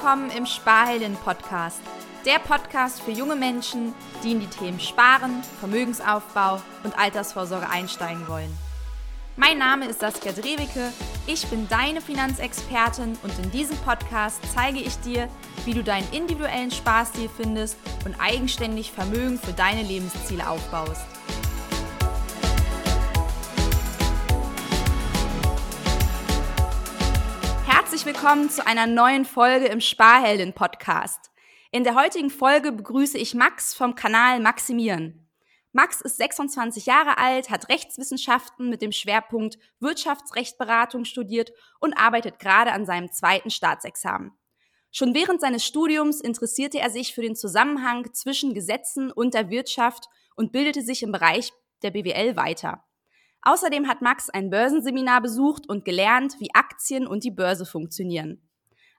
willkommen im Sparhelden Podcast. Der Podcast für junge Menschen, die in die Themen Sparen, Vermögensaufbau und Altersvorsorge einsteigen wollen. Mein Name ist Saskia Drewicke, ich bin deine Finanzexpertin und in diesem Podcast zeige ich dir, wie du deinen individuellen Sparstil findest und eigenständig Vermögen für deine Lebensziele aufbaust. Herzlich willkommen zu einer neuen Folge im Sparhelden Podcast. In der heutigen Folge begrüße ich Max vom Kanal Maximieren. Max ist 26 Jahre alt, hat Rechtswissenschaften mit dem Schwerpunkt Wirtschaftsrechtberatung studiert und arbeitet gerade an seinem zweiten Staatsexamen. Schon während seines Studiums interessierte er sich für den Zusammenhang zwischen Gesetzen und der Wirtschaft und bildete sich im Bereich der BWL weiter. Außerdem hat Max ein Börsenseminar besucht und gelernt, wie Aktien und die Börse funktionieren.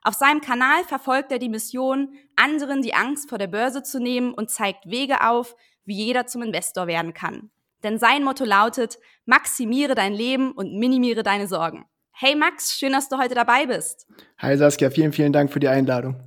Auf seinem Kanal verfolgt er die Mission, anderen die Angst vor der Börse zu nehmen und zeigt Wege auf, wie jeder zum Investor werden kann. Denn sein Motto lautet, maximiere dein Leben und minimiere deine Sorgen. Hey Max, schön, dass du heute dabei bist. Hi Saskia, vielen, vielen Dank für die Einladung.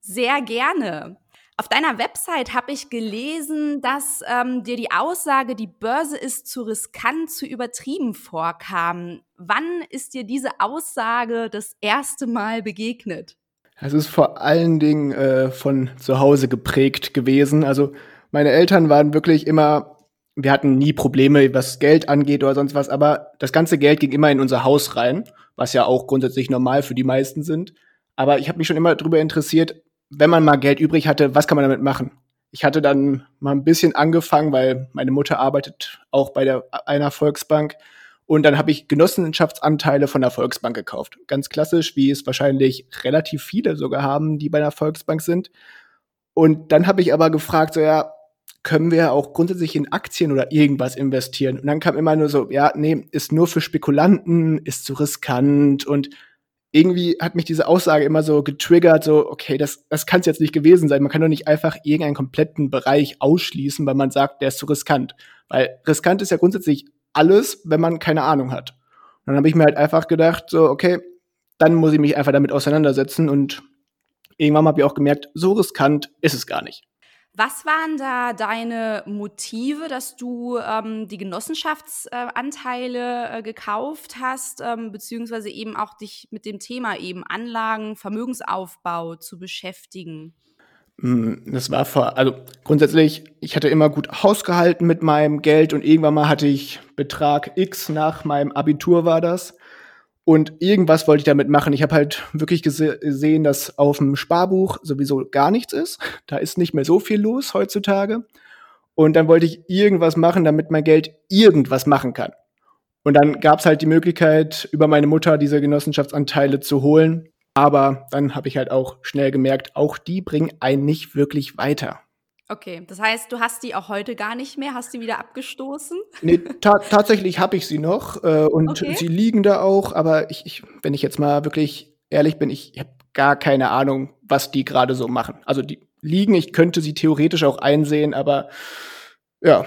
Sehr gerne. Auf deiner Website habe ich gelesen, dass ähm, dir die Aussage, die Börse ist zu riskant, zu übertrieben vorkam. Wann ist dir diese Aussage das erste Mal begegnet? Es ist vor allen Dingen äh, von zu Hause geprägt gewesen. Also meine Eltern waren wirklich immer, wir hatten nie Probleme, was Geld angeht oder sonst was, aber das ganze Geld ging immer in unser Haus rein, was ja auch grundsätzlich normal für die meisten sind. Aber ich habe mich schon immer darüber interessiert, wenn man mal Geld übrig hatte, was kann man damit machen? Ich hatte dann mal ein bisschen angefangen, weil meine Mutter arbeitet auch bei der, einer Volksbank. Und dann habe ich Genossenschaftsanteile von der Volksbank gekauft. Ganz klassisch, wie es wahrscheinlich relativ viele sogar haben, die bei einer Volksbank sind. Und dann habe ich aber gefragt, so ja, können wir auch grundsätzlich in Aktien oder irgendwas investieren? Und dann kam immer nur so, ja, nee, ist nur für Spekulanten, ist zu riskant und irgendwie hat mich diese Aussage immer so getriggert, so, okay, das, das kann es jetzt nicht gewesen sein. Man kann doch nicht einfach irgendeinen kompletten Bereich ausschließen, weil man sagt, der ist zu riskant. Weil riskant ist ja grundsätzlich alles, wenn man keine Ahnung hat. Und dann habe ich mir halt einfach gedacht, so, okay, dann muss ich mich einfach damit auseinandersetzen und irgendwann habe ich auch gemerkt, so riskant ist es gar nicht. Was waren da deine Motive, dass du ähm, die Genossenschaftsanteile äh, gekauft hast, ähm, beziehungsweise eben auch dich mit dem Thema eben Anlagen, Vermögensaufbau zu beschäftigen? Hm, das war vor, also grundsätzlich, ich hatte immer gut Hausgehalten mit meinem Geld und irgendwann mal hatte ich Betrag X nach meinem Abitur war das und irgendwas wollte ich damit machen. Ich habe halt wirklich gesehen, dass auf dem Sparbuch sowieso gar nichts ist. Da ist nicht mehr so viel los heutzutage. Und dann wollte ich irgendwas machen, damit mein Geld irgendwas machen kann. Und dann gab es halt die Möglichkeit, über meine Mutter diese Genossenschaftsanteile zu holen. Aber dann habe ich halt auch schnell gemerkt, auch die bringen einen nicht wirklich weiter. Okay, das heißt, du hast die auch heute gar nicht mehr, hast die wieder abgestoßen? Nee, ta tatsächlich habe ich sie noch äh, und okay. sie liegen da auch, aber ich, ich, wenn ich jetzt mal wirklich ehrlich bin, ich habe gar keine Ahnung, was die gerade so machen. Also die liegen, ich könnte sie theoretisch auch einsehen, aber ja,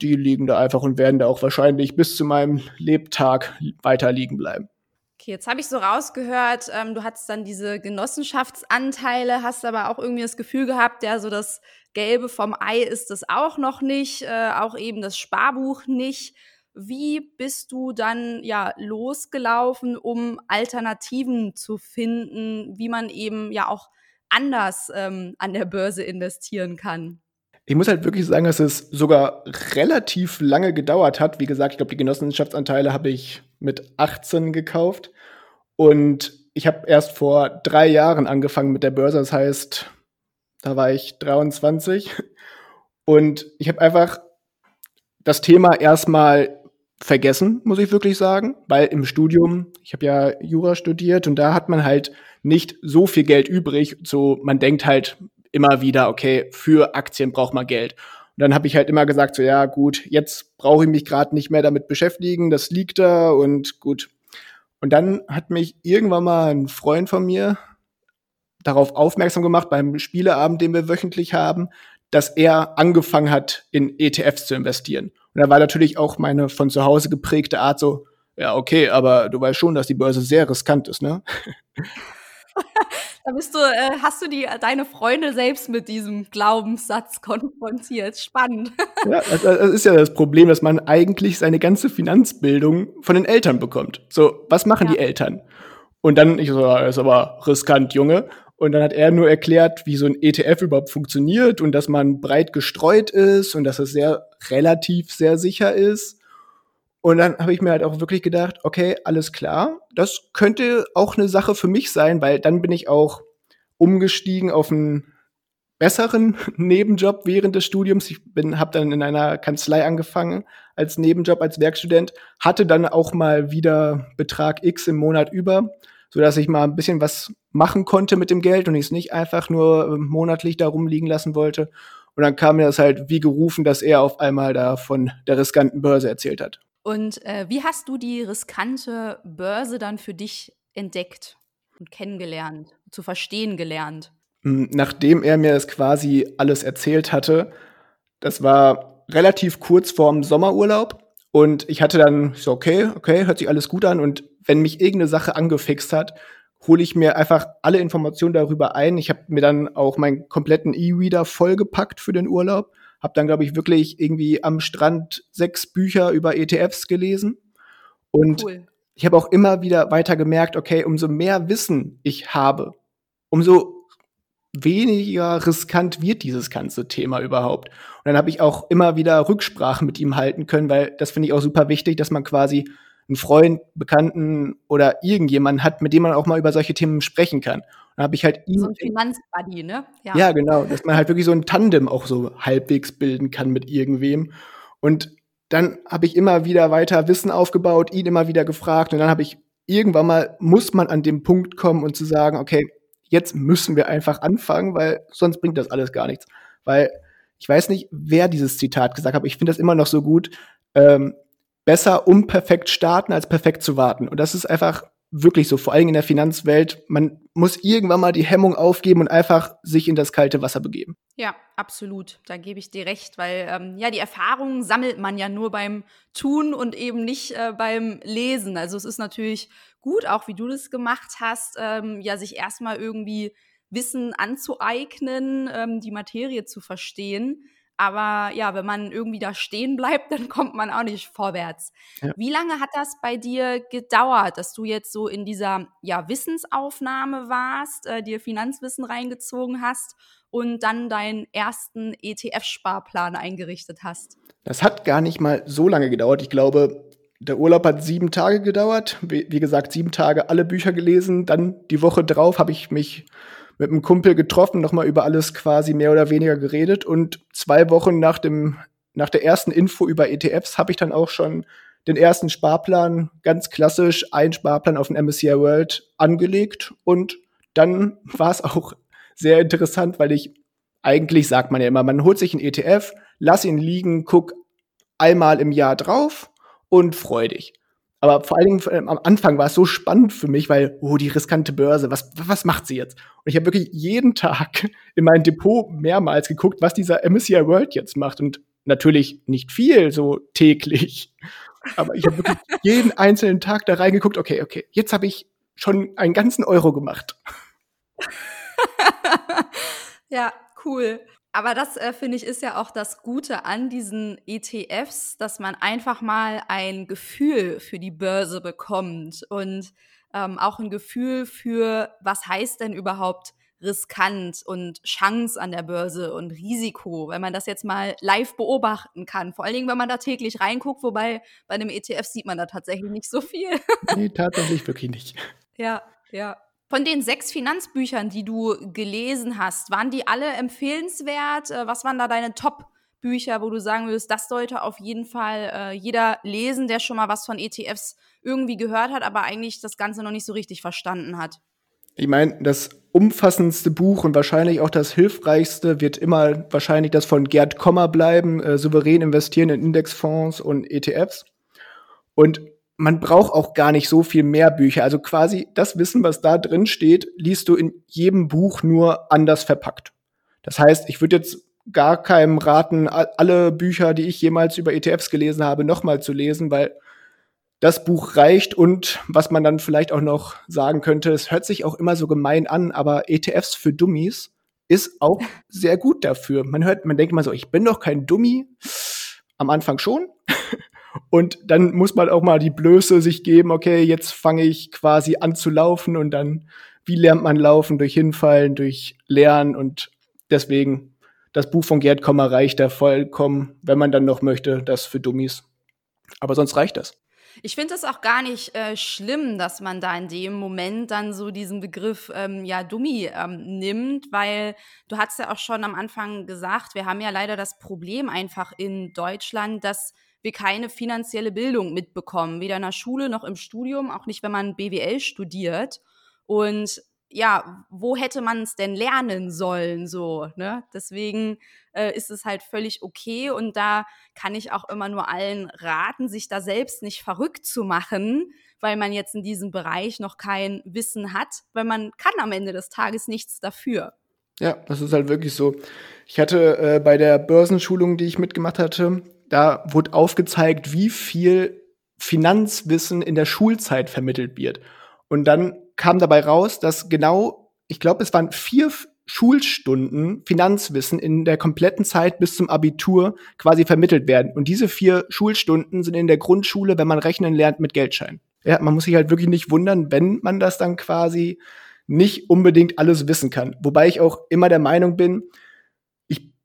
die liegen da einfach und werden da auch wahrscheinlich bis zu meinem Lebtag weiter liegen bleiben. Okay, jetzt habe ich so rausgehört, ähm, du hattest dann diese Genossenschaftsanteile, hast aber auch irgendwie das Gefühl gehabt, ja, so das Gelbe vom Ei ist es auch noch nicht, äh, auch eben das Sparbuch nicht. Wie bist du dann ja losgelaufen, um Alternativen zu finden, wie man eben ja auch anders ähm, an der Börse investieren kann? Ich muss halt wirklich sagen, dass es sogar relativ lange gedauert hat. Wie gesagt, ich glaube, die Genossenschaftsanteile habe ich mit 18 gekauft. Und ich habe erst vor drei Jahren angefangen mit der Börse. Das heißt, da war ich 23. Und ich habe einfach das Thema erstmal vergessen, muss ich wirklich sagen, weil im Studium, ich habe ja Jura studiert und da hat man halt nicht so viel Geld übrig. So, man denkt halt, immer wieder, okay, für Aktien braucht man Geld. Und dann habe ich halt immer gesagt, so ja, gut, jetzt brauche ich mich gerade nicht mehr damit beschäftigen, das liegt da und gut. Und dann hat mich irgendwann mal ein Freund von mir darauf aufmerksam gemacht beim Spieleabend, den wir wöchentlich haben, dass er angefangen hat, in ETFs zu investieren. Und da war natürlich auch meine von zu Hause geprägte Art so, ja, okay, aber du weißt schon, dass die Börse sehr riskant ist, ne? da bist du, äh, hast du die, deine Freunde selbst mit diesem Glaubenssatz konfrontiert. Spannend. ja, das, das, ist ja das Problem, dass man eigentlich seine ganze Finanzbildung von den Eltern bekommt. So, was machen ja. die Eltern? Und dann, ich so, das ist aber riskant, Junge. Und dann hat er nur erklärt, wie so ein ETF überhaupt funktioniert und dass man breit gestreut ist und dass es sehr relativ sehr sicher ist. Und dann habe ich mir halt auch wirklich gedacht, okay, alles klar, das könnte auch eine Sache für mich sein, weil dann bin ich auch umgestiegen auf einen besseren Nebenjob während des Studiums. Ich bin, habe dann in einer Kanzlei angefangen als Nebenjob als Werkstudent, hatte dann auch mal wieder Betrag X im Monat über, so dass ich mal ein bisschen was machen konnte mit dem Geld und ich es nicht einfach nur ähm, monatlich da rumliegen lassen wollte. Und dann kam mir das halt wie gerufen, dass er auf einmal da von der riskanten Börse erzählt hat. Und äh, wie hast du die riskante Börse dann für dich entdeckt und kennengelernt, zu verstehen gelernt? Hm, nachdem er mir das quasi alles erzählt hatte, das war relativ kurz vorm Sommerurlaub und ich hatte dann so, okay, okay, hört sich alles gut an und wenn mich irgendeine Sache angefixt hat, hole ich mir einfach alle Informationen darüber ein. Ich habe mir dann auch meinen kompletten E-Reader vollgepackt für den Urlaub habe dann, glaube ich, wirklich irgendwie am Strand sechs Bücher über ETFs gelesen. Und cool. ich habe auch immer wieder weiter gemerkt, okay, umso mehr Wissen ich habe, umso weniger riskant wird dieses ganze Thema überhaupt. Und dann habe ich auch immer wieder Rücksprache mit ihm halten können, weil das finde ich auch super wichtig, dass man quasi einen Freund, Bekannten oder irgendjemanden hat, mit dem man auch mal über solche Themen sprechen kann. Da habe ich halt ihn. So ein Finanzbuddy, ne? Ja. ja, genau. Dass man halt wirklich so ein Tandem auch so halbwegs bilden kann mit irgendwem. Und dann habe ich immer wieder weiter Wissen aufgebaut, ihn immer wieder gefragt. Und dann habe ich irgendwann mal, muss man an dem Punkt kommen und zu sagen, okay, jetzt müssen wir einfach anfangen, weil sonst bringt das alles gar nichts. Weil ich weiß nicht, wer dieses Zitat gesagt hat, ich finde das immer noch so gut. Ähm, besser unperfekt starten, als perfekt zu warten. Und das ist einfach wirklich so, vor allem in der Finanzwelt. Man muss irgendwann mal die Hemmung aufgeben und einfach sich in das kalte Wasser begeben. Ja, absolut. Da gebe ich dir recht, weil ähm, ja, die Erfahrungen sammelt man ja nur beim Tun und eben nicht äh, beim Lesen. Also es ist natürlich gut, auch wie du das gemacht hast, ähm, ja, sich erstmal irgendwie Wissen anzueignen, ähm, die Materie zu verstehen. Aber ja, wenn man irgendwie da stehen bleibt, dann kommt man auch nicht vorwärts. Ja. Wie lange hat das bei dir gedauert, dass du jetzt so in dieser ja, Wissensaufnahme warst, äh, dir Finanzwissen reingezogen hast und dann deinen ersten ETF-Sparplan eingerichtet hast? Das hat gar nicht mal so lange gedauert. Ich glaube, der Urlaub hat sieben Tage gedauert. Wie, wie gesagt, sieben Tage alle Bücher gelesen. Dann die Woche drauf habe ich mich mit einem Kumpel getroffen, nochmal über alles quasi mehr oder weniger geredet. Und zwei Wochen nach dem, nach der ersten Info über ETFs habe ich dann auch schon den ersten Sparplan, ganz klassisch, ein Sparplan auf den MSCI World angelegt. Und dann war es auch sehr interessant, weil ich eigentlich sagt man ja immer, man holt sich einen ETF, lass ihn liegen, guck einmal im Jahr drauf und freu dich. Aber vor allen Dingen ähm, am Anfang war es so spannend für mich, weil, oh, die riskante Börse, was, was macht sie jetzt? Und ich habe wirklich jeden Tag in mein Depot mehrmals geguckt, was dieser MSCI World jetzt macht. Und natürlich nicht viel, so täglich. Aber ich habe wirklich jeden einzelnen Tag da reingeguckt, okay, okay, jetzt habe ich schon einen ganzen Euro gemacht. ja, cool. Aber das äh, finde ich ist ja auch das Gute an diesen ETFs, dass man einfach mal ein Gefühl für die Börse bekommt und ähm, auch ein Gefühl für, was heißt denn überhaupt riskant und Chance an der Börse und Risiko, wenn man das jetzt mal live beobachten kann. Vor allen Dingen, wenn man da täglich reinguckt, wobei bei einem ETF sieht man da tatsächlich nicht so viel. nee, tatsächlich wirklich nicht. Ja, ja. Von den sechs Finanzbüchern, die du gelesen hast, waren die alle empfehlenswert? Äh, was waren da deine Top-Bücher, wo du sagen würdest, das sollte auf jeden Fall äh, jeder lesen, der schon mal was von ETFs irgendwie gehört hat, aber eigentlich das Ganze noch nicht so richtig verstanden hat? Ich meine, das umfassendste Buch und wahrscheinlich auch das hilfreichste wird immer wahrscheinlich das von Gerd Kommer bleiben, äh, souverän investieren in Indexfonds und ETFs. Und man braucht auch gar nicht so viel mehr Bücher. Also quasi das Wissen, was da drin steht, liest du in jedem Buch nur anders verpackt. Das heißt, ich würde jetzt gar keinem raten, alle Bücher, die ich jemals über ETFs gelesen habe, nochmal zu lesen, weil das Buch reicht und was man dann vielleicht auch noch sagen könnte, es hört sich auch immer so gemein an, aber ETFs für Dummies ist auch sehr gut dafür. Man hört, man denkt immer so, ich bin doch kein Dummy. Am Anfang schon. Und dann muss man auch mal die Blöße sich geben, okay, jetzt fange ich quasi an zu laufen und dann, wie lernt man laufen? Durch Hinfallen, durch Lernen und deswegen, das Buch von Gerd Kommer reicht da vollkommen, wenn man dann noch möchte, das für Dummies. Aber sonst reicht das. Ich finde es auch gar nicht äh, schlimm, dass man da in dem Moment dann so diesen Begriff ähm, ja Dummi ähm, nimmt, weil du hast ja auch schon am Anfang gesagt, wir haben ja leider das Problem einfach in Deutschland, dass wir keine finanzielle Bildung mitbekommen, weder in der Schule noch im Studium, auch nicht, wenn man BWL studiert. Und ja, wo hätte man es denn lernen sollen so, ne? Deswegen äh, ist es halt völlig okay und da kann ich auch immer nur allen raten, sich da selbst nicht verrückt zu machen, weil man jetzt in diesem Bereich noch kein Wissen hat, weil man kann am Ende des Tages nichts dafür. Ja, das ist halt wirklich so. Ich hatte äh, bei der Börsenschulung, die ich mitgemacht hatte, da wurde aufgezeigt, wie viel Finanzwissen in der Schulzeit vermittelt wird. Und dann kam dabei raus, dass genau, ich glaube, es waren vier Schulstunden Finanzwissen in der kompletten Zeit bis zum Abitur quasi vermittelt werden. Und diese vier Schulstunden sind in der Grundschule, wenn man rechnen lernt, mit Geldschein. Ja, man muss sich halt wirklich nicht wundern, wenn man das dann quasi nicht unbedingt alles wissen kann. Wobei ich auch immer der Meinung bin,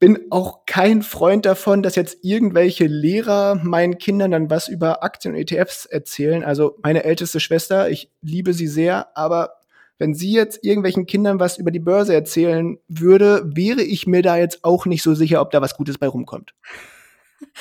bin auch kein Freund davon, dass jetzt irgendwelche Lehrer meinen Kindern dann was über Aktien und ETFs erzählen. Also meine älteste Schwester, ich liebe sie sehr, aber wenn sie jetzt irgendwelchen Kindern was über die Börse erzählen würde, wäre ich mir da jetzt auch nicht so sicher, ob da was Gutes bei rumkommt.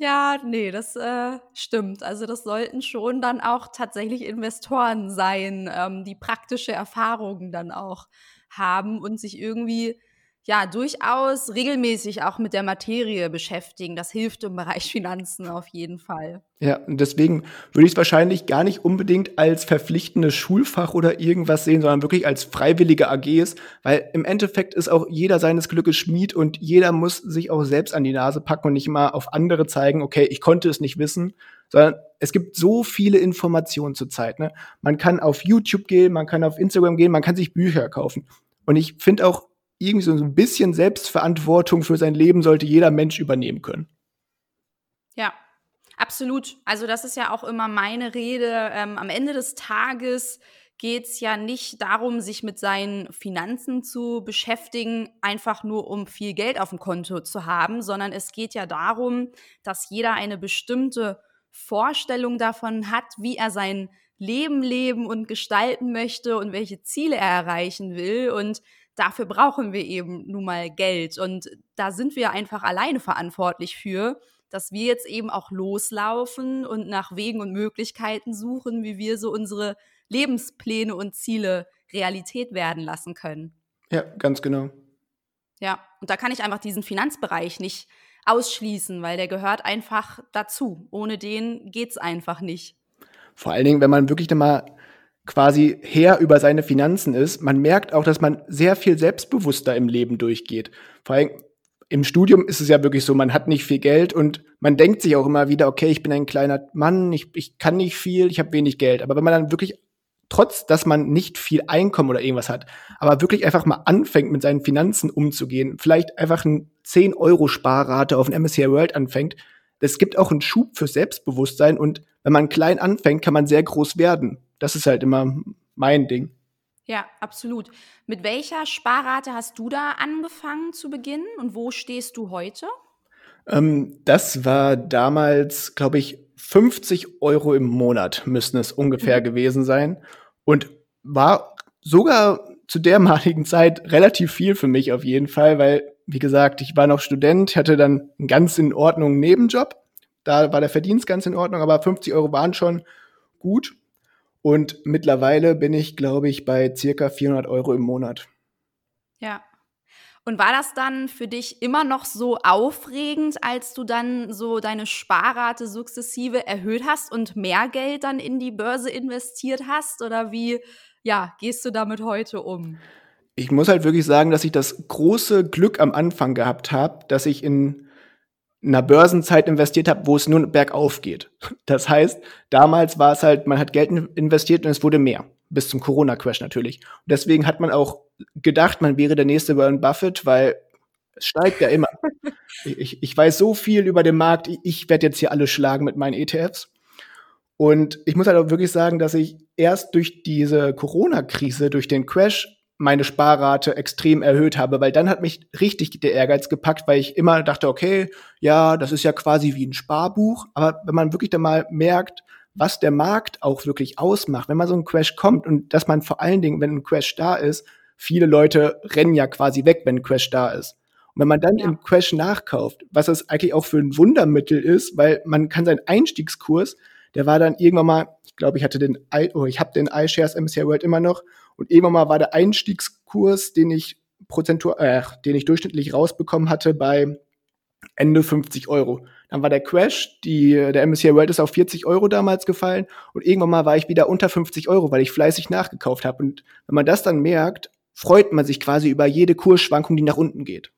Ja, nee, das äh, stimmt. Also das sollten schon dann auch tatsächlich Investoren sein, ähm, die praktische Erfahrungen dann auch haben und sich irgendwie ja durchaus regelmäßig auch mit der Materie beschäftigen. Das hilft im Bereich Finanzen auf jeden Fall. Ja, und deswegen würde ich es wahrscheinlich gar nicht unbedingt als verpflichtendes Schulfach oder irgendwas sehen, sondern wirklich als freiwillige AGs, weil im Endeffekt ist auch jeder seines Glückes Schmied und jeder muss sich auch selbst an die Nase packen und nicht mal auf andere zeigen, okay, ich konnte es nicht wissen, sondern es gibt so viele Informationen zurzeit. Ne? Man kann auf YouTube gehen, man kann auf Instagram gehen, man kann sich Bücher kaufen. Und ich finde auch, irgendwie so ein bisschen Selbstverantwortung für sein Leben sollte jeder Mensch übernehmen können. Ja, absolut. Also das ist ja auch immer meine Rede. Ähm, am Ende des Tages geht es ja nicht darum, sich mit seinen Finanzen zu beschäftigen, einfach nur um viel Geld auf dem Konto zu haben, sondern es geht ja darum, dass jeder eine bestimmte Vorstellung davon hat, wie er sein Leben leben und gestalten möchte und welche Ziele er erreichen will. Und dafür brauchen wir eben nun mal Geld. Und da sind wir einfach alleine verantwortlich für, dass wir jetzt eben auch loslaufen und nach Wegen und Möglichkeiten suchen, wie wir so unsere Lebenspläne und Ziele Realität werden lassen können. Ja, ganz genau. Ja, und da kann ich einfach diesen Finanzbereich nicht ausschließen, weil der gehört einfach dazu. Ohne den geht es einfach nicht. Vor allen Dingen, wenn man wirklich mal quasi Herr über seine Finanzen ist. Man merkt auch, dass man sehr viel selbstbewusster im Leben durchgeht. Vor allem im Studium ist es ja wirklich so, man hat nicht viel Geld und man denkt sich auch immer wieder, okay, ich bin ein kleiner Mann, ich, ich kann nicht viel, ich habe wenig Geld. Aber wenn man dann wirklich, trotz dass man nicht viel Einkommen oder irgendwas hat, aber wirklich einfach mal anfängt, mit seinen Finanzen umzugehen, vielleicht einfach ein 10-Euro-Sparrate auf ein MSCI World anfängt, es gibt auch einen Schub für Selbstbewusstsein und wenn man klein anfängt, kann man sehr groß werden das ist halt immer mein Ding. Ja, absolut. Mit welcher Sparrate hast du da angefangen zu beginnen und wo stehst du heute? Ähm, das war damals, glaube ich, 50 Euro im Monat müssten es ungefähr mhm. gewesen sein und war sogar zu dermaligen Zeit relativ viel für mich auf jeden Fall, weil, wie gesagt, ich war noch Student, hatte dann einen ganz in Ordnung Nebenjob. Da war der Verdienst ganz in Ordnung, aber 50 Euro waren schon gut. Und mittlerweile bin ich, glaube ich, bei circa 400 Euro im Monat. Ja. Und war das dann für dich immer noch so aufregend, als du dann so deine Sparrate sukzessive erhöht hast und mehr Geld dann in die Börse investiert hast? Oder wie, ja, gehst du damit heute um? Ich muss halt wirklich sagen, dass ich das große Glück am Anfang gehabt habe, dass ich in einer Börsenzeit investiert habe, wo es nur bergauf geht. Das heißt, damals war es halt, man hat Geld investiert und es wurde mehr. Bis zum Corona-Crash natürlich. Und deswegen hat man auch gedacht, man wäre der nächste Warren Buffett, weil es steigt ja immer. ich, ich weiß so viel über den Markt, ich, ich werde jetzt hier alle schlagen mit meinen ETFs. Und ich muss halt auch wirklich sagen, dass ich erst durch diese Corona-Krise, durch den Crash meine Sparrate extrem erhöht habe, weil dann hat mich richtig der Ehrgeiz gepackt, weil ich immer dachte, okay, ja, das ist ja quasi wie ein Sparbuch, aber wenn man wirklich dann mal merkt, was der Markt auch wirklich ausmacht, wenn mal so ein Crash kommt und dass man vor allen Dingen, wenn ein Crash da ist, viele Leute rennen ja quasi weg, wenn ein Crash da ist. Und wenn man dann ja. im Crash nachkauft, was das eigentlich auch für ein Wundermittel ist, weil man kann seinen Einstiegskurs, der war dann irgendwann mal, ich glaube, ich hatte den, I, oh, ich habe den iShares MSCI World immer noch und irgendwann mal war der Einstiegskurs, den ich prozentual, äh, den ich durchschnittlich rausbekommen hatte, bei Ende 50 Euro. Dann war der Crash, die, der MSCI World ist auf 40 Euro damals gefallen und irgendwann mal war ich wieder unter 50 Euro, weil ich fleißig nachgekauft habe. Und wenn man das dann merkt, freut man sich quasi über jede Kursschwankung, die nach unten geht.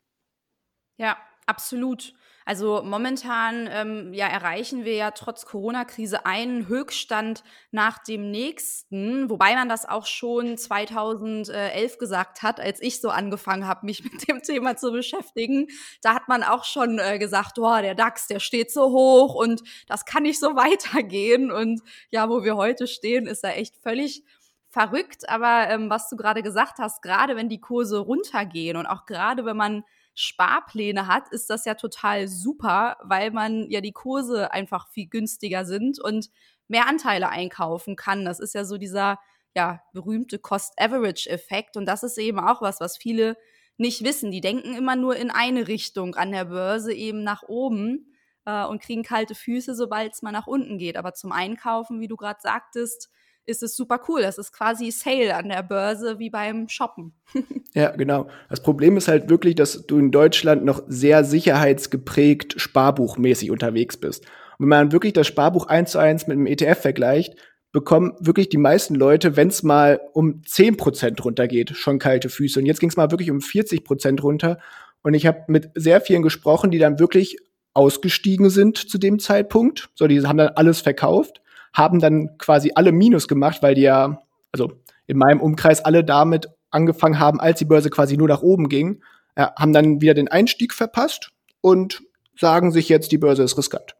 Ja, absolut. Also momentan ähm, ja, erreichen wir ja trotz Corona-Krise einen Höchststand nach dem nächsten, wobei man das auch schon 2011 gesagt hat, als ich so angefangen habe, mich mit dem Thema zu beschäftigen. Da hat man auch schon äh, gesagt, oh, der DAX, der steht so hoch und das kann nicht so weitergehen. Und ja, wo wir heute stehen, ist er echt völlig verrückt. Aber ähm, was du gerade gesagt hast, gerade wenn die Kurse runtergehen und auch gerade wenn man Sparpläne hat, ist das ja total super, weil man ja die Kurse einfach viel günstiger sind und mehr Anteile einkaufen kann. Das ist ja so dieser ja, berühmte Cost-Average-Effekt. Und das ist eben auch was, was viele nicht wissen. Die denken immer nur in eine Richtung an der Börse, eben nach oben äh, und kriegen kalte Füße, sobald es mal nach unten geht. Aber zum Einkaufen, wie du gerade sagtest, ist es super cool. Das ist quasi Sale an der Börse wie beim Shoppen. ja, genau. Das Problem ist halt wirklich, dass du in Deutschland noch sehr sicherheitsgeprägt sparbuchmäßig unterwegs bist. Und wenn man wirklich das Sparbuch eins zu eins mit einem ETF vergleicht, bekommen wirklich die meisten Leute, wenn es mal um 10% runtergeht, schon kalte Füße. Und jetzt ging es mal wirklich um 40% runter. Und ich habe mit sehr vielen gesprochen, die dann wirklich ausgestiegen sind zu dem Zeitpunkt. So, die haben dann alles verkauft haben dann quasi alle Minus gemacht, weil die ja, also in meinem Umkreis alle damit angefangen haben, als die Börse quasi nur nach oben ging, äh, haben dann wieder den Einstieg verpasst und sagen sich jetzt, die Börse ist riskant.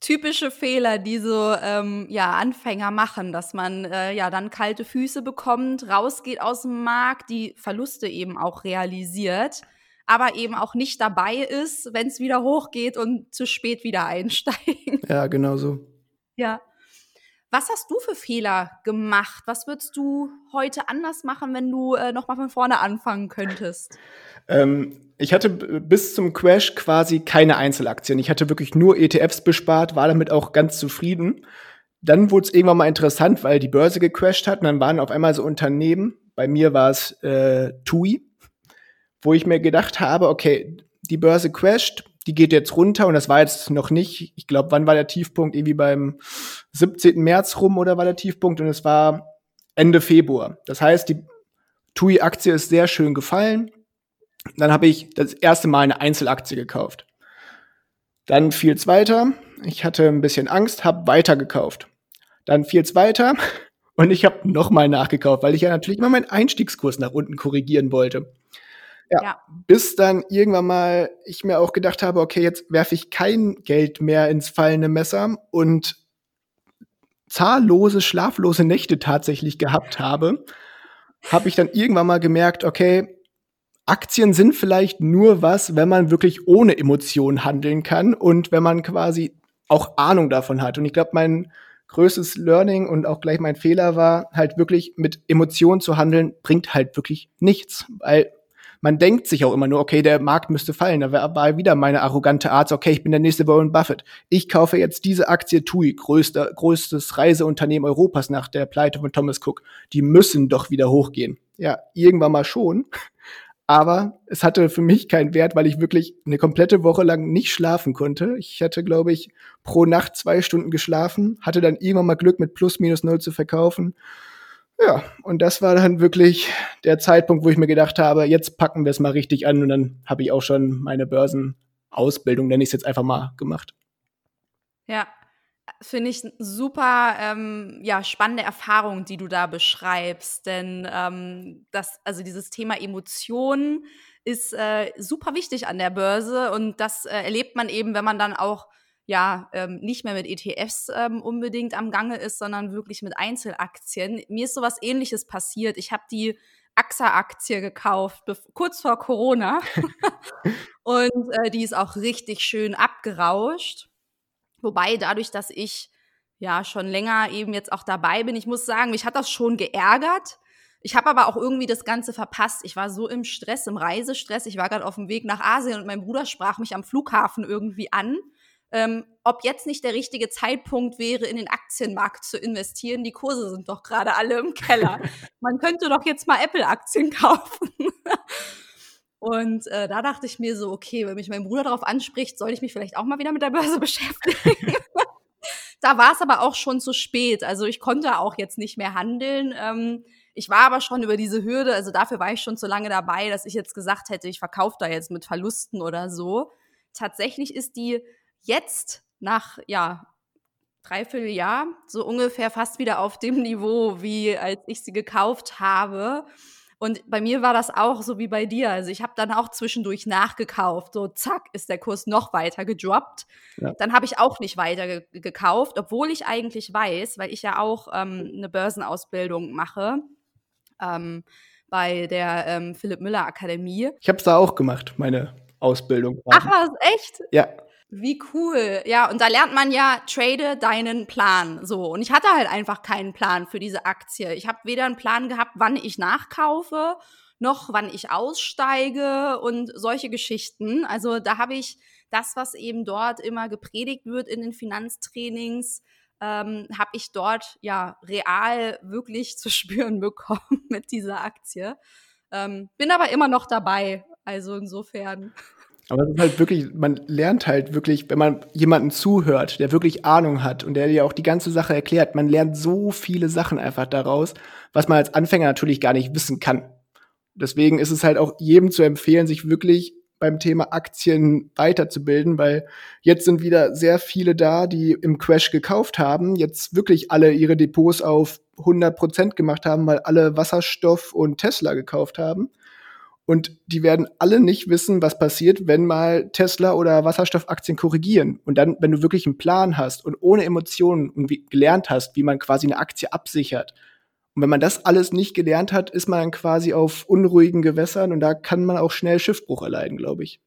Typische Fehler, die so ähm, ja, Anfänger machen, dass man äh, ja dann kalte Füße bekommt, rausgeht aus dem Markt, die Verluste eben auch realisiert, aber eben auch nicht dabei ist, wenn es wieder hochgeht und zu spät wieder einsteigen. Ja, genau so. Ja. Was hast du für Fehler gemacht? Was würdest du heute anders machen, wenn du äh, noch mal von vorne anfangen könntest? Ähm, ich hatte bis zum Crash quasi keine Einzelaktien. Ich hatte wirklich nur ETFs bespart, war damit auch ganz zufrieden. Dann wurde es irgendwann mal interessant, weil die Börse gecrashed hat und dann waren auf einmal so Unternehmen. Bei mir war es äh, TUI, wo ich mir gedacht habe, okay, die Börse crasht, die geht jetzt runter und das war jetzt noch nicht, ich glaube, wann war der Tiefpunkt? Irgendwie beim 17. März rum oder war der Tiefpunkt und es war Ende Februar. Das heißt, die TUI-Aktie ist sehr schön gefallen. Dann habe ich das erste Mal eine Einzelaktie gekauft. Dann fiel es weiter. Ich hatte ein bisschen Angst, habe weiter gekauft. Dann fiel es weiter und ich habe nochmal nachgekauft, weil ich ja natürlich immer meinen Einstiegskurs nach unten korrigieren wollte. Ja, ja. Bis dann irgendwann mal ich mir auch gedacht habe, okay, jetzt werfe ich kein Geld mehr ins fallende Messer und zahllose, schlaflose Nächte tatsächlich gehabt habe, habe ich dann irgendwann mal gemerkt, okay, Aktien sind vielleicht nur was, wenn man wirklich ohne Emotionen handeln kann und wenn man quasi auch Ahnung davon hat. Und ich glaube, mein größtes Learning und auch gleich mein Fehler war, halt wirklich mit Emotionen zu handeln, bringt halt wirklich nichts. Weil man denkt sich auch immer nur, okay, der Markt müsste fallen. Da war wieder meine arrogante Art, okay, ich bin der nächste Warren Buffett. Ich kaufe jetzt diese Aktie TUI, größter, größtes Reiseunternehmen Europas nach der Pleite von Thomas Cook. Die müssen doch wieder hochgehen. Ja, irgendwann mal schon. Aber es hatte für mich keinen Wert, weil ich wirklich eine komplette Woche lang nicht schlafen konnte. Ich hatte, glaube ich, pro Nacht zwei Stunden geschlafen, hatte dann irgendwann mal Glück, mit plus minus null zu verkaufen. Ja, und das war dann wirklich der Zeitpunkt, wo ich mir gedacht habe, jetzt packen wir es mal richtig an und dann habe ich auch schon meine Börsen Ausbildung, nenne ich es jetzt einfach mal, gemacht. Ja, finde ich super ähm, ja, spannende Erfahrung, die du da beschreibst. Denn ähm, das, also dieses Thema Emotionen ist äh, super wichtig an der Börse und das äh, erlebt man eben, wenn man dann auch ja ähm, nicht mehr mit ETFs ähm, unbedingt am Gange ist, sondern wirklich mit Einzelaktien. Mir ist sowas ähnliches passiert. Ich habe die AXA-Aktie gekauft, kurz vor Corona. und äh, die ist auch richtig schön abgerauscht. Wobei dadurch, dass ich ja schon länger eben jetzt auch dabei bin, ich muss sagen, mich hat das schon geärgert. Ich habe aber auch irgendwie das Ganze verpasst. Ich war so im Stress, im Reisestress. Ich war gerade auf dem Weg nach Asien und mein Bruder sprach mich am Flughafen irgendwie an, ähm, ob jetzt nicht der richtige Zeitpunkt wäre, in den Aktienmarkt zu investieren. Die Kurse sind doch gerade alle im Keller. Man könnte doch jetzt mal Apple-Aktien kaufen. Und äh, da dachte ich mir so, okay, wenn mich mein Bruder darauf anspricht, soll ich mich vielleicht auch mal wieder mit der Börse beschäftigen. da war es aber auch schon zu spät. Also ich konnte auch jetzt nicht mehr handeln. Ähm, ich war aber schon über diese Hürde, also dafür war ich schon zu lange dabei, dass ich jetzt gesagt hätte, ich verkaufe da jetzt mit Verlusten oder so. Tatsächlich ist die jetzt nach, ja, dreiviertel Jahr so ungefähr fast wieder auf dem Niveau, wie als ich sie gekauft habe. Und bei mir war das auch so wie bei dir. Also ich habe dann auch zwischendurch nachgekauft. So zack, ist der Kurs noch weiter gedroppt. Ja. Dann habe ich auch nicht weiter ge gekauft, obwohl ich eigentlich weiß, weil ich ja auch ähm, eine Börsenausbildung mache ähm, bei der ähm, Philipp Müller Akademie. Ich habe es da auch gemacht, meine Ausbildung. Ach was, echt? Ja. Wie cool. Ja, und da lernt man ja, trade deinen Plan. So. Und ich hatte halt einfach keinen Plan für diese Aktie. Ich habe weder einen Plan gehabt, wann ich nachkaufe, noch wann ich aussteige und solche Geschichten. Also da habe ich das, was eben dort immer gepredigt wird in den Finanztrainings, ähm, habe ich dort ja real wirklich zu spüren bekommen mit dieser Aktie. Ähm, bin aber immer noch dabei. Also insofern. Aber es ist halt wirklich, man lernt halt wirklich, wenn man jemanden zuhört, der wirklich Ahnung hat und der dir auch die ganze Sache erklärt, man lernt so viele Sachen einfach daraus, was man als Anfänger natürlich gar nicht wissen kann. Deswegen ist es halt auch jedem zu empfehlen, sich wirklich beim Thema Aktien weiterzubilden, weil jetzt sind wieder sehr viele da, die im Crash gekauft haben, jetzt wirklich alle ihre Depots auf 100 Prozent gemacht haben, weil alle Wasserstoff und Tesla gekauft haben. Und die werden alle nicht wissen, was passiert, wenn mal Tesla oder Wasserstoffaktien korrigieren. Und dann, wenn du wirklich einen Plan hast und ohne Emotionen gelernt hast, wie man quasi eine Aktie absichert. Und wenn man das alles nicht gelernt hat, ist man dann quasi auf unruhigen Gewässern und da kann man auch schnell Schiffbruch erleiden, glaube ich.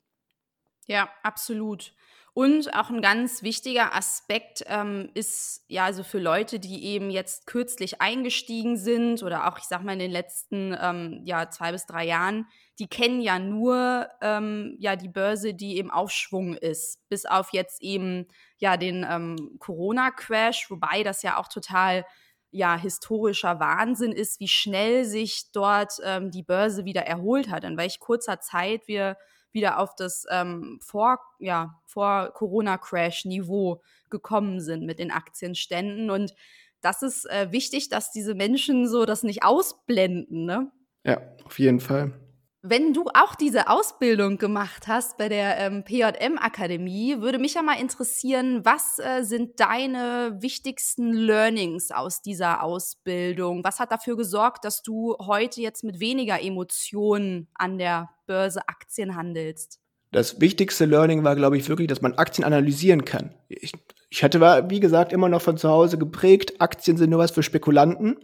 Ja, absolut. Und auch ein ganz wichtiger Aspekt ähm, ist ja also für Leute, die eben jetzt kürzlich eingestiegen sind oder auch, ich sag mal, in den letzten ähm, ja, zwei bis drei Jahren, die kennen ja nur ähm, ja die Börse, die im Aufschwung ist, bis auf jetzt eben ja den ähm, Corona-Crash, wobei das ja auch total ja historischer Wahnsinn ist, wie schnell sich dort ähm, die Börse wieder erholt hat. In welch kurzer Zeit wir wieder auf das ähm, vor, ja, vor Corona-Crash-Niveau gekommen sind mit den Aktienständen. Und das ist äh, wichtig, dass diese Menschen so das nicht ausblenden. Ne? Ja, auf jeden Fall. Wenn du auch diese Ausbildung gemacht hast bei der ähm, PJM-Akademie, würde mich ja mal interessieren, was äh, sind deine wichtigsten Learnings aus dieser Ausbildung? Was hat dafür gesorgt, dass du heute jetzt mit weniger Emotionen an der Börse Aktien handelst? Das wichtigste Learning war, glaube ich, wirklich, dass man Aktien analysieren kann. Ich, ich hatte, wie gesagt, immer noch von zu Hause geprägt, Aktien sind nur was für Spekulanten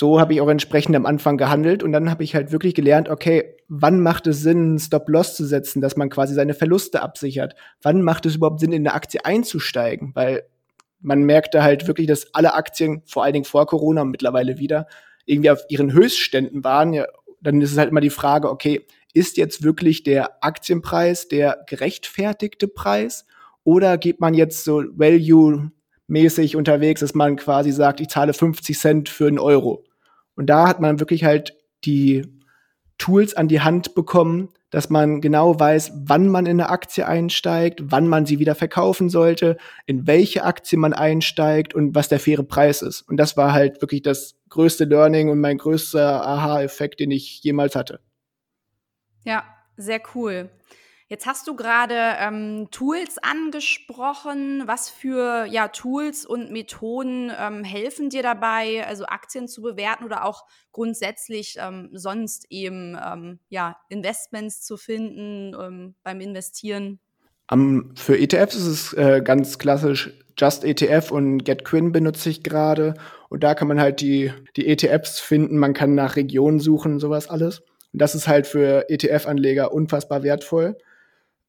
so habe ich auch entsprechend am Anfang gehandelt und dann habe ich halt wirklich gelernt, okay, wann macht es Sinn, einen Stop-Loss zu setzen, dass man quasi seine Verluste absichert? Wann macht es überhaupt Sinn, in eine Aktie einzusteigen? Weil man merkte halt wirklich, dass alle Aktien, vor allen Dingen vor Corona mittlerweile wieder, irgendwie auf ihren Höchstständen waren. Ja, dann ist es halt immer die Frage, okay, ist jetzt wirklich der Aktienpreis der gerechtfertigte Preis? Oder geht man jetzt so Value-mäßig unterwegs, dass man quasi sagt, ich zahle 50 Cent für einen Euro? Und da hat man wirklich halt die Tools an die Hand bekommen, dass man genau weiß, wann man in eine Aktie einsteigt, wann man sie wieder verkaufen sollte, in welche Aktie man einsteigt und was der faire Preis ist. Und das war halt wirklich das größte Learning und mein größter Aha-Effekt, den ich jemals hatte. Ja, sehr cool. Jetzt hast du gerade ähm, Tools angesprochen. Was für ja, Tools und Methoden ähm, helfen dir dabei, also Aktien zu bewerten oder auch grundsätzlich ähm, sonst eben ähm, ja, Investments zu finden ähm, beim Investieren? Um, für ETFs ist es äh, ganz klassisch Just ETF und GetQuinn benutze ich gerade. Und da kann man halt die, die ETFs finden, man kann nach Regionen suchen, sowas alles. Und das ist halt für ETF-Anleger unfassbar wertvoll.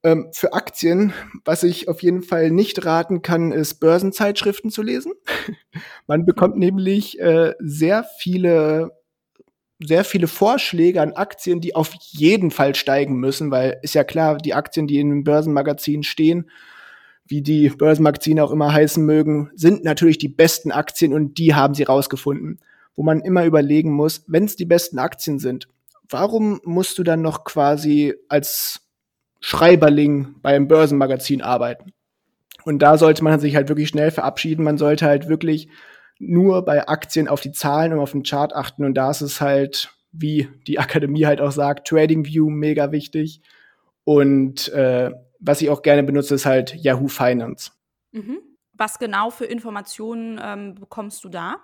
Ähm, für Aktien, was ich auf jeden Fall nicht raten kann, ist Börsenzeitschriften zu lesen. Man bekommt nämlich äh, sehr viele sehr viele Vorschläge an Aktien, die auf jeden Fall steigen müssen, weil ist ja klar, die Aktien, die in einem Börsenmagazin stehen, wie die Börsenmagazine auch immer heißen mögen, sind natürlich die besten Aktien und die haben sie rausgefunden. Wo man immer überlegen muss, wenn es die besten Aktien sind, warum musst du dann noch quasi als Schreiberling beim Börsenmagazin arbeiten. Und da sollte man sich halt wirklich schnell verabschieden. Man sollte halt wirklich nur bei Aktien auf die Zahlen und auf den Chart achten. Und da ist es halt, wie die Akademie halt auch sagt, Trading View mega wichtig. Und äh, was ich auch gerne benutze, ist halt Yahoo Finance. Mhm. Was genau für Informationen ähm, bekommst du da?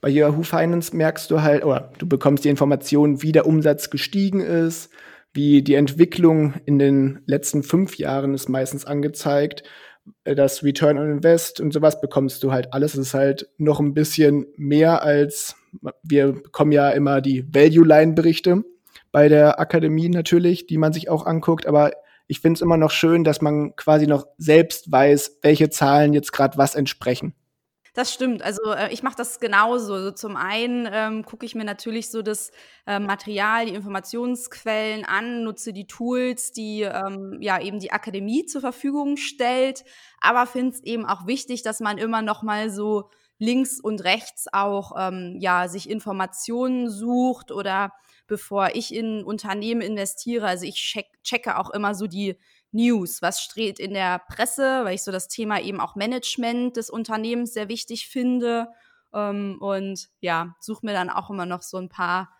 Bei Yahoo Finance merkst du halt, oder du bekommst die Informationen, wie der Umsatz gestiegen ist, wie die Entwicklung in den letzten fünf Jahren ist meistens angezeigt. Äh, das Return on Invest und sowas bekommst du halt alles. Es ist halt noch ein bisschen mehr als, wir bekommen ja immer die Value-Line-Berichte bei der Akademie natürlich, die man sich auch anguckt, aber ich finde es immer noch schön, dass man quasi noch selbst weiß, welche Zahlen jetzt gerade was entsprechen. Das stimmt. Also äh, ich mache das genauso. Also, zum einen ähm, gucke ich mir natürlich so das äh, Material, die Informationsquellen an, nutze die Tools, die ähm, ja eben die Akademie zur Verfügung stellt, aber finde es eben auch wichtig, dass man immer noch mal so links und rechts auch ähm, ja sich Informationen sucht oder bevor ich in Unternehmen investiere. Also ich check, checke auch immer so die News, was steht in der Presse, weil ich so das Thema eben auch Management des Unternehmens sehr wichtig finde. Ähm, und ja, suche mir dann auch immer noch so ein paar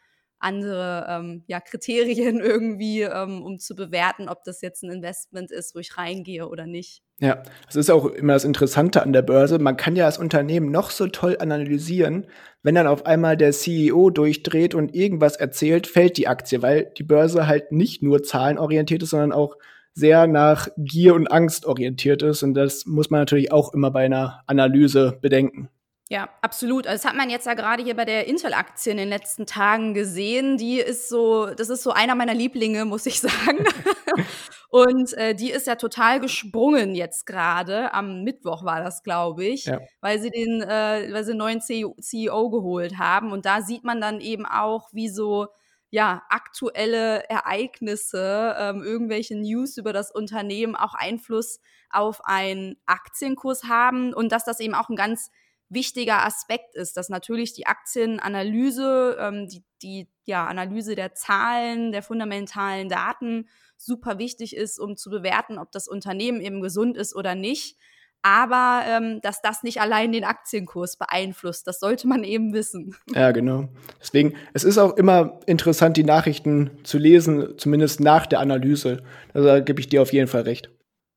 andere ähm, ja, Kriterien irgendwie, ähm, um zu bewerten, ob das jetzt ein Investment ist, wo ich reingehe oder nicht. Ja, das ist auch immer das Interessante an der Börse. Man kann ja das Unternehmen noch so toll analysieren, wenn dann auf einmal der CEO durchdreht und irgendwas erzählt, fällt die Aktie, weil die Börse halt nicht nur zahlenorientiert ist, sondern auch sehr nach Gier und Angst orientiert ist. Und das muss man natürlich auch immer bei einer Analyse bedenken. Ja, absolut. Also das hat man jetzt ja gerade hier bei der Intel-Aktie in den letzten Tagen gesehen. Die ist so, das ist so einer meiner Lieblinge, muss ich sagen. und äh, die ist ja total gesprungen jetzt gerade. Am Mittwoch war das, glaube ich, ja. weil sie den, äh, weil sie einen neuen CEO geholt haben. Und da sieht man dann eben auch, wie so ja, aktuelle Ereignisse, ähm, irgendwelche News über das Unternehmen auch Einfluss auf einen Aktienkurs haben und dass das eben auch ein ganz wichtiger Aspekt ist, dass natürlich die Aktienanalyse, ähm, die, die ja, Analyse der Zahlen, der fundamentalen Daten super wichtig ist, um zu bewerten, ob das Unternehmen eben gesund ist oder nicht aber ähm, dass das nicht allein den Aktienkurs beeinflusst. Das sollte man eben wissen. Ja, genau. Deswegen, es ist auch immer interessant, die Nachrichten zu lesen, zumindest nach der Analyse. Also, da gebe ich dir auf jeden Fall recht.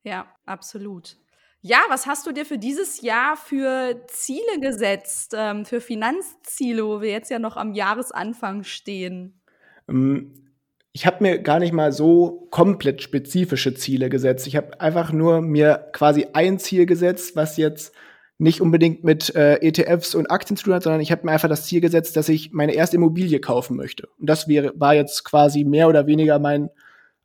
Ja, absolut. Ja, was hast du dir für dieses Jahr für Ziele gesetzt, ähm, für Finanzziele, wo wir jetzt ja noch am Jahresanfang stehen? Ich habe mir gar nicht mal so komplett spezifische Ziele gesetzt. Ich habe einfach nur mir quasi ein Ziel gesetzt, was jetzt nicht unbedingt mit äh, ETFs und Aktien zu tun hat, sondern ich habe mir einfach das Ziel gesetzt, dass ich meine erste Immobilie kaufen möchte. Und das wäre, war jetzt quasi mehr oder weniger mein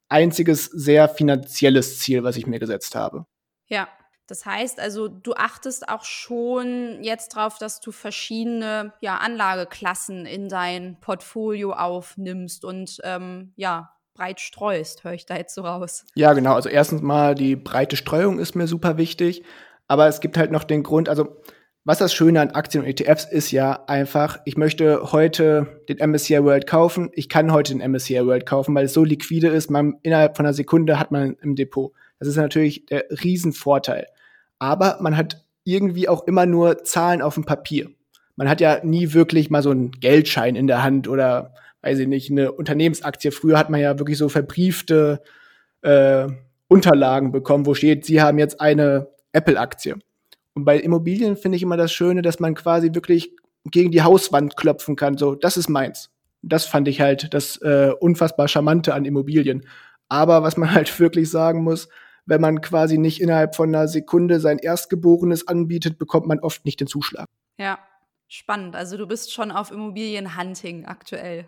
einziges sehr finanzielles Ziel, was ich mir gesetzt habe. Ja, das heißt also, du achtest auch schon jetzt darauf, dass du verschiedene ja, Anlageklassen in dein Portfolio aufnimmst und ähm, ja, breit streust, höre ich da jetzt so raus. Ja, genau. Also erstens mal die breite Streuung ist mir super wichtig, aber es gibt halt noch den Grund, also was das Schöne an Aktien und ETFs ist ja einfach, ich möchte heute den MSCI World kaufen, ich kann heute den MSCI World kaufen, weil es so liquide ist, man innerhalb von einer Sekunde hat man im Depot. Das ist natürlich der Riesenvorteil aber man hat irgendwie auch immer nur Zahlen auf dem Papier. Man hat ja nie wirklich mal so einen Geldschein in der Hand oder weiß ich nicht, eine Unternehmensaktie. Früher hat man ja wirklich so verbriefte äh, Unterlagen bekommen, wo steht, Sie haben jetzt eine Apple-Aktie. Und bei Immobilien finde ich immer das Schöne, dass man quasi wirklich gegen die Hauswand klopfen kann. So, das ist meins. Das fand ich halt das äh, unfassbar Charmante an Immobilien. Aber was man halt wirklich sagen muss, wenn man quasi nicht innerhalb von einer Sekunde sein Erstgeborenes anbietet, bekommt man oft nicht den Zuschlag. Ja, spannend. Also du bist schon auf Immobilienhunting aktuell.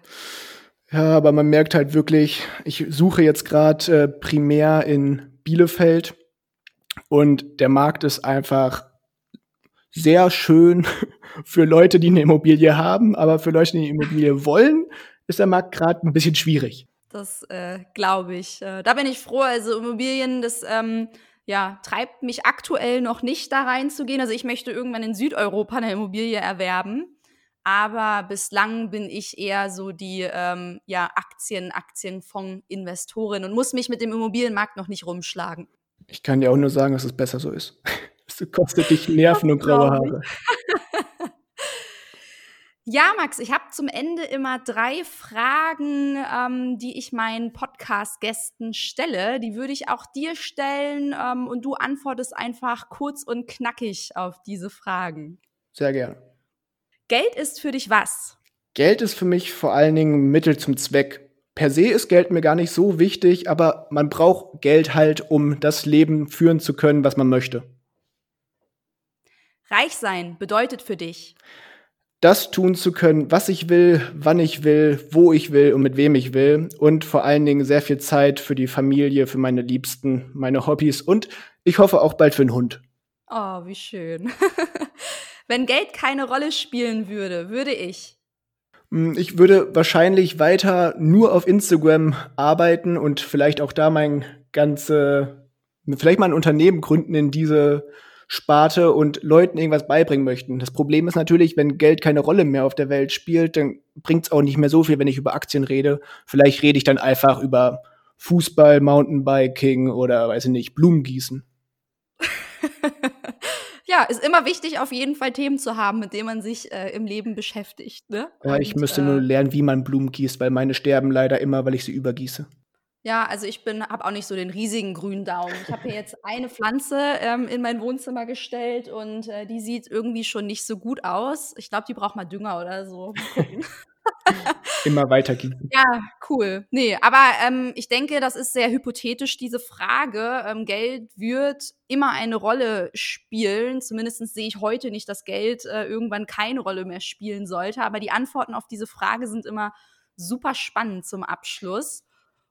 Ja, aber man merkt halt wirklich, ich suche jetzt gerade äh, primär in Bielefeld und der Markt ist einfach sehr schön für Leute, die eine Immobilie haben, aber für Leute, die eine Immobilie wollen, ist der Markt gerade ein bisschen schwierig. Das äh, glaube ich. Äh, da bin ich froh. Also Immobilien, das ähm, ja, treibt mich aktuell noch nicht da reinzugehen. Also ich möchte irgendwann in Südeuropa eine Immobilie erwerben. Aber bislang bin ich eher so die ähm, ja, Aktien, Aktienfonds-Investorin und muss mich mit dem Immobilienmarkt noch nicht rumschlagen. Ich kann dir auch nur sagen, dass es besser so ist. Es kostet dich Nerven und graue Haare. Ja, Max, ich habe zum Ende immer drei Fragen, ähm, die ich meinen Podcast-Gästen stelle. Die würde ich auch dir stellen ähm, und du antwortest einfach kurz und knackig auf diese Fragen. Sehr gerne. Geld ist für dich was? Geld ist für mich vor allen Dingen Mittel zum Zweck. Per se ist Geld mir gar nicht so wichtig, aber man braucht Geld halt, um das Leben führen zu können, was man möchte. Reich sein bedeutet für dich das tun zu können, was ich will, wann ich will, wo ich will und mit wem ich will. Und vor allen Dingen sehr viel Zeit für die Familie, für meine Liebsten, meine Hobbys und ich hoffe auch bald für einen Hund. Oh, wie schön. Wenn Geld keine Rolle spielen würde, würde ich. Hm, ich würde wahrscheinlich weiter nur auf Instagram arbeiten und vielleicht auch da mein ganze, vielleicht mal ein Unternehmen gründen in diese Sparte und Leuten irgendwas beibringen möchten. Das Problem ist natürlich, wenn Geld keine Rolle mehr auf der Welt spielt, dann bringt es auch nicht mehr so viel, wenn ich über Aktien rede. Vielleicht rede ich dann einfach über Fußball, Mountainbiking oder weiß ich nicht, Blumengießen. ja, ist immer wichtig, auf jeden Fall Themen zu haben, mit denen man sich äh, im Leben beschäftigt. Ne? Ja, ich Und, müsste äh, nur lernen, wie man Blumen gießt, weil meine sterben leider immer, weil ich sie übergieße. Ja, also ich bin habe auch nicht so den riesigen grünen Daumen. Ich habe hier jetzt eine Pflanze, ähm, in mein Wohnzimmer gestellt und, äh, die sieht irgendwie schon nicht so gut aus. Ich glaube, die braucht mal Dünger oder so. Immer weiter gießen. Ja, cool. Ne, aber, ähm, ich denke, das ist sehr hypothetisch, diese Frage. Ähm, Geld wird immer eine Rolle spielen. Zumindest sehe ich heute nicht, dass Geld, äh, irgendwann keine Rolle mehr spielen sollte. Aber die Antworten auf diese Frage sind immer super spannend zum Abschluss.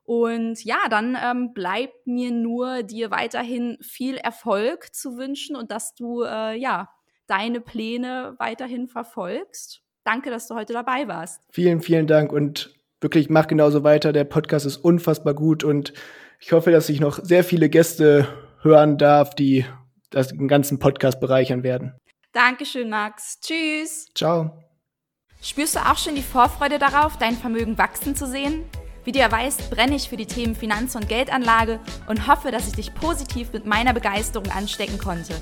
Und ja, dann ähm, bleibt mir nur dir weiterhin viel Erfolg zu wünschen und dass du äh, ja deine Pläne weiterhin verfolgst. Danke, dass du heute dabei warst. Vielen, vielen Dank und wirklich mach genauso weiter. Der Podcast ist unfassbar gut und ich hoffe, dass ich noch sehr viele Gäste hören darf, die das, den ganzen Podcast bereichern werden. Dankeschön, Max. Tschüss. Ciao. Spürst du auch schon die Vorfreude darauf, dein Vermögen wachsen zu sehen? Wie du ja weißt, brenne ich für die Themen Finanz- und Geldanlage und hoffe, dass ich dich positiv mit meiner Begeisterung anstecken konnte.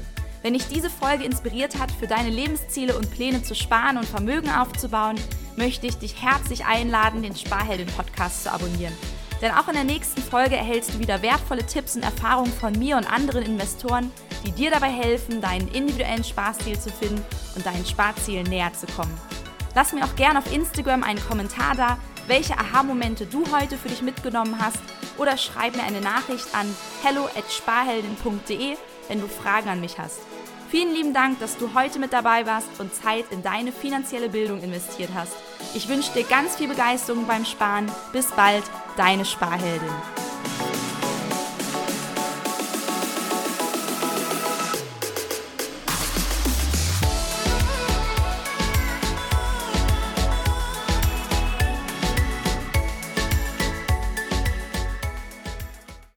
Wenn dich diese Folge inspiriert hat, für deine Lebensziele und Pläne zu sparen und Vermögen aufzubauen, möchte ich dich herzlich einladen, den Sparheldin-Podcast zu abonnieren. Denn auch in der nächsten Folge erhältst du wieder wertvolle Tipps und Erfahrungen von mir und anderen Investoren, die dir dabei helfen, deinen individuellen Sparziel zu finden und deinen Sparzielen näher zu kommen. Lass mir auch gerne auf Instagram einen Kommentar da, welche Aha-Momente du heute für dich mitgenommen hast oder schreib mir eine Nachricht an hello@sparheldin.de, wenn du Fragen an mich hast. Vielen lieben Dank, dass du heute mit dabei warst und Zeit in deine finanzielle Bildung investiert hast. Ich wünsche dir ganz viel Begeisterung beim Sparen. Bis bald, deine Sparheldin.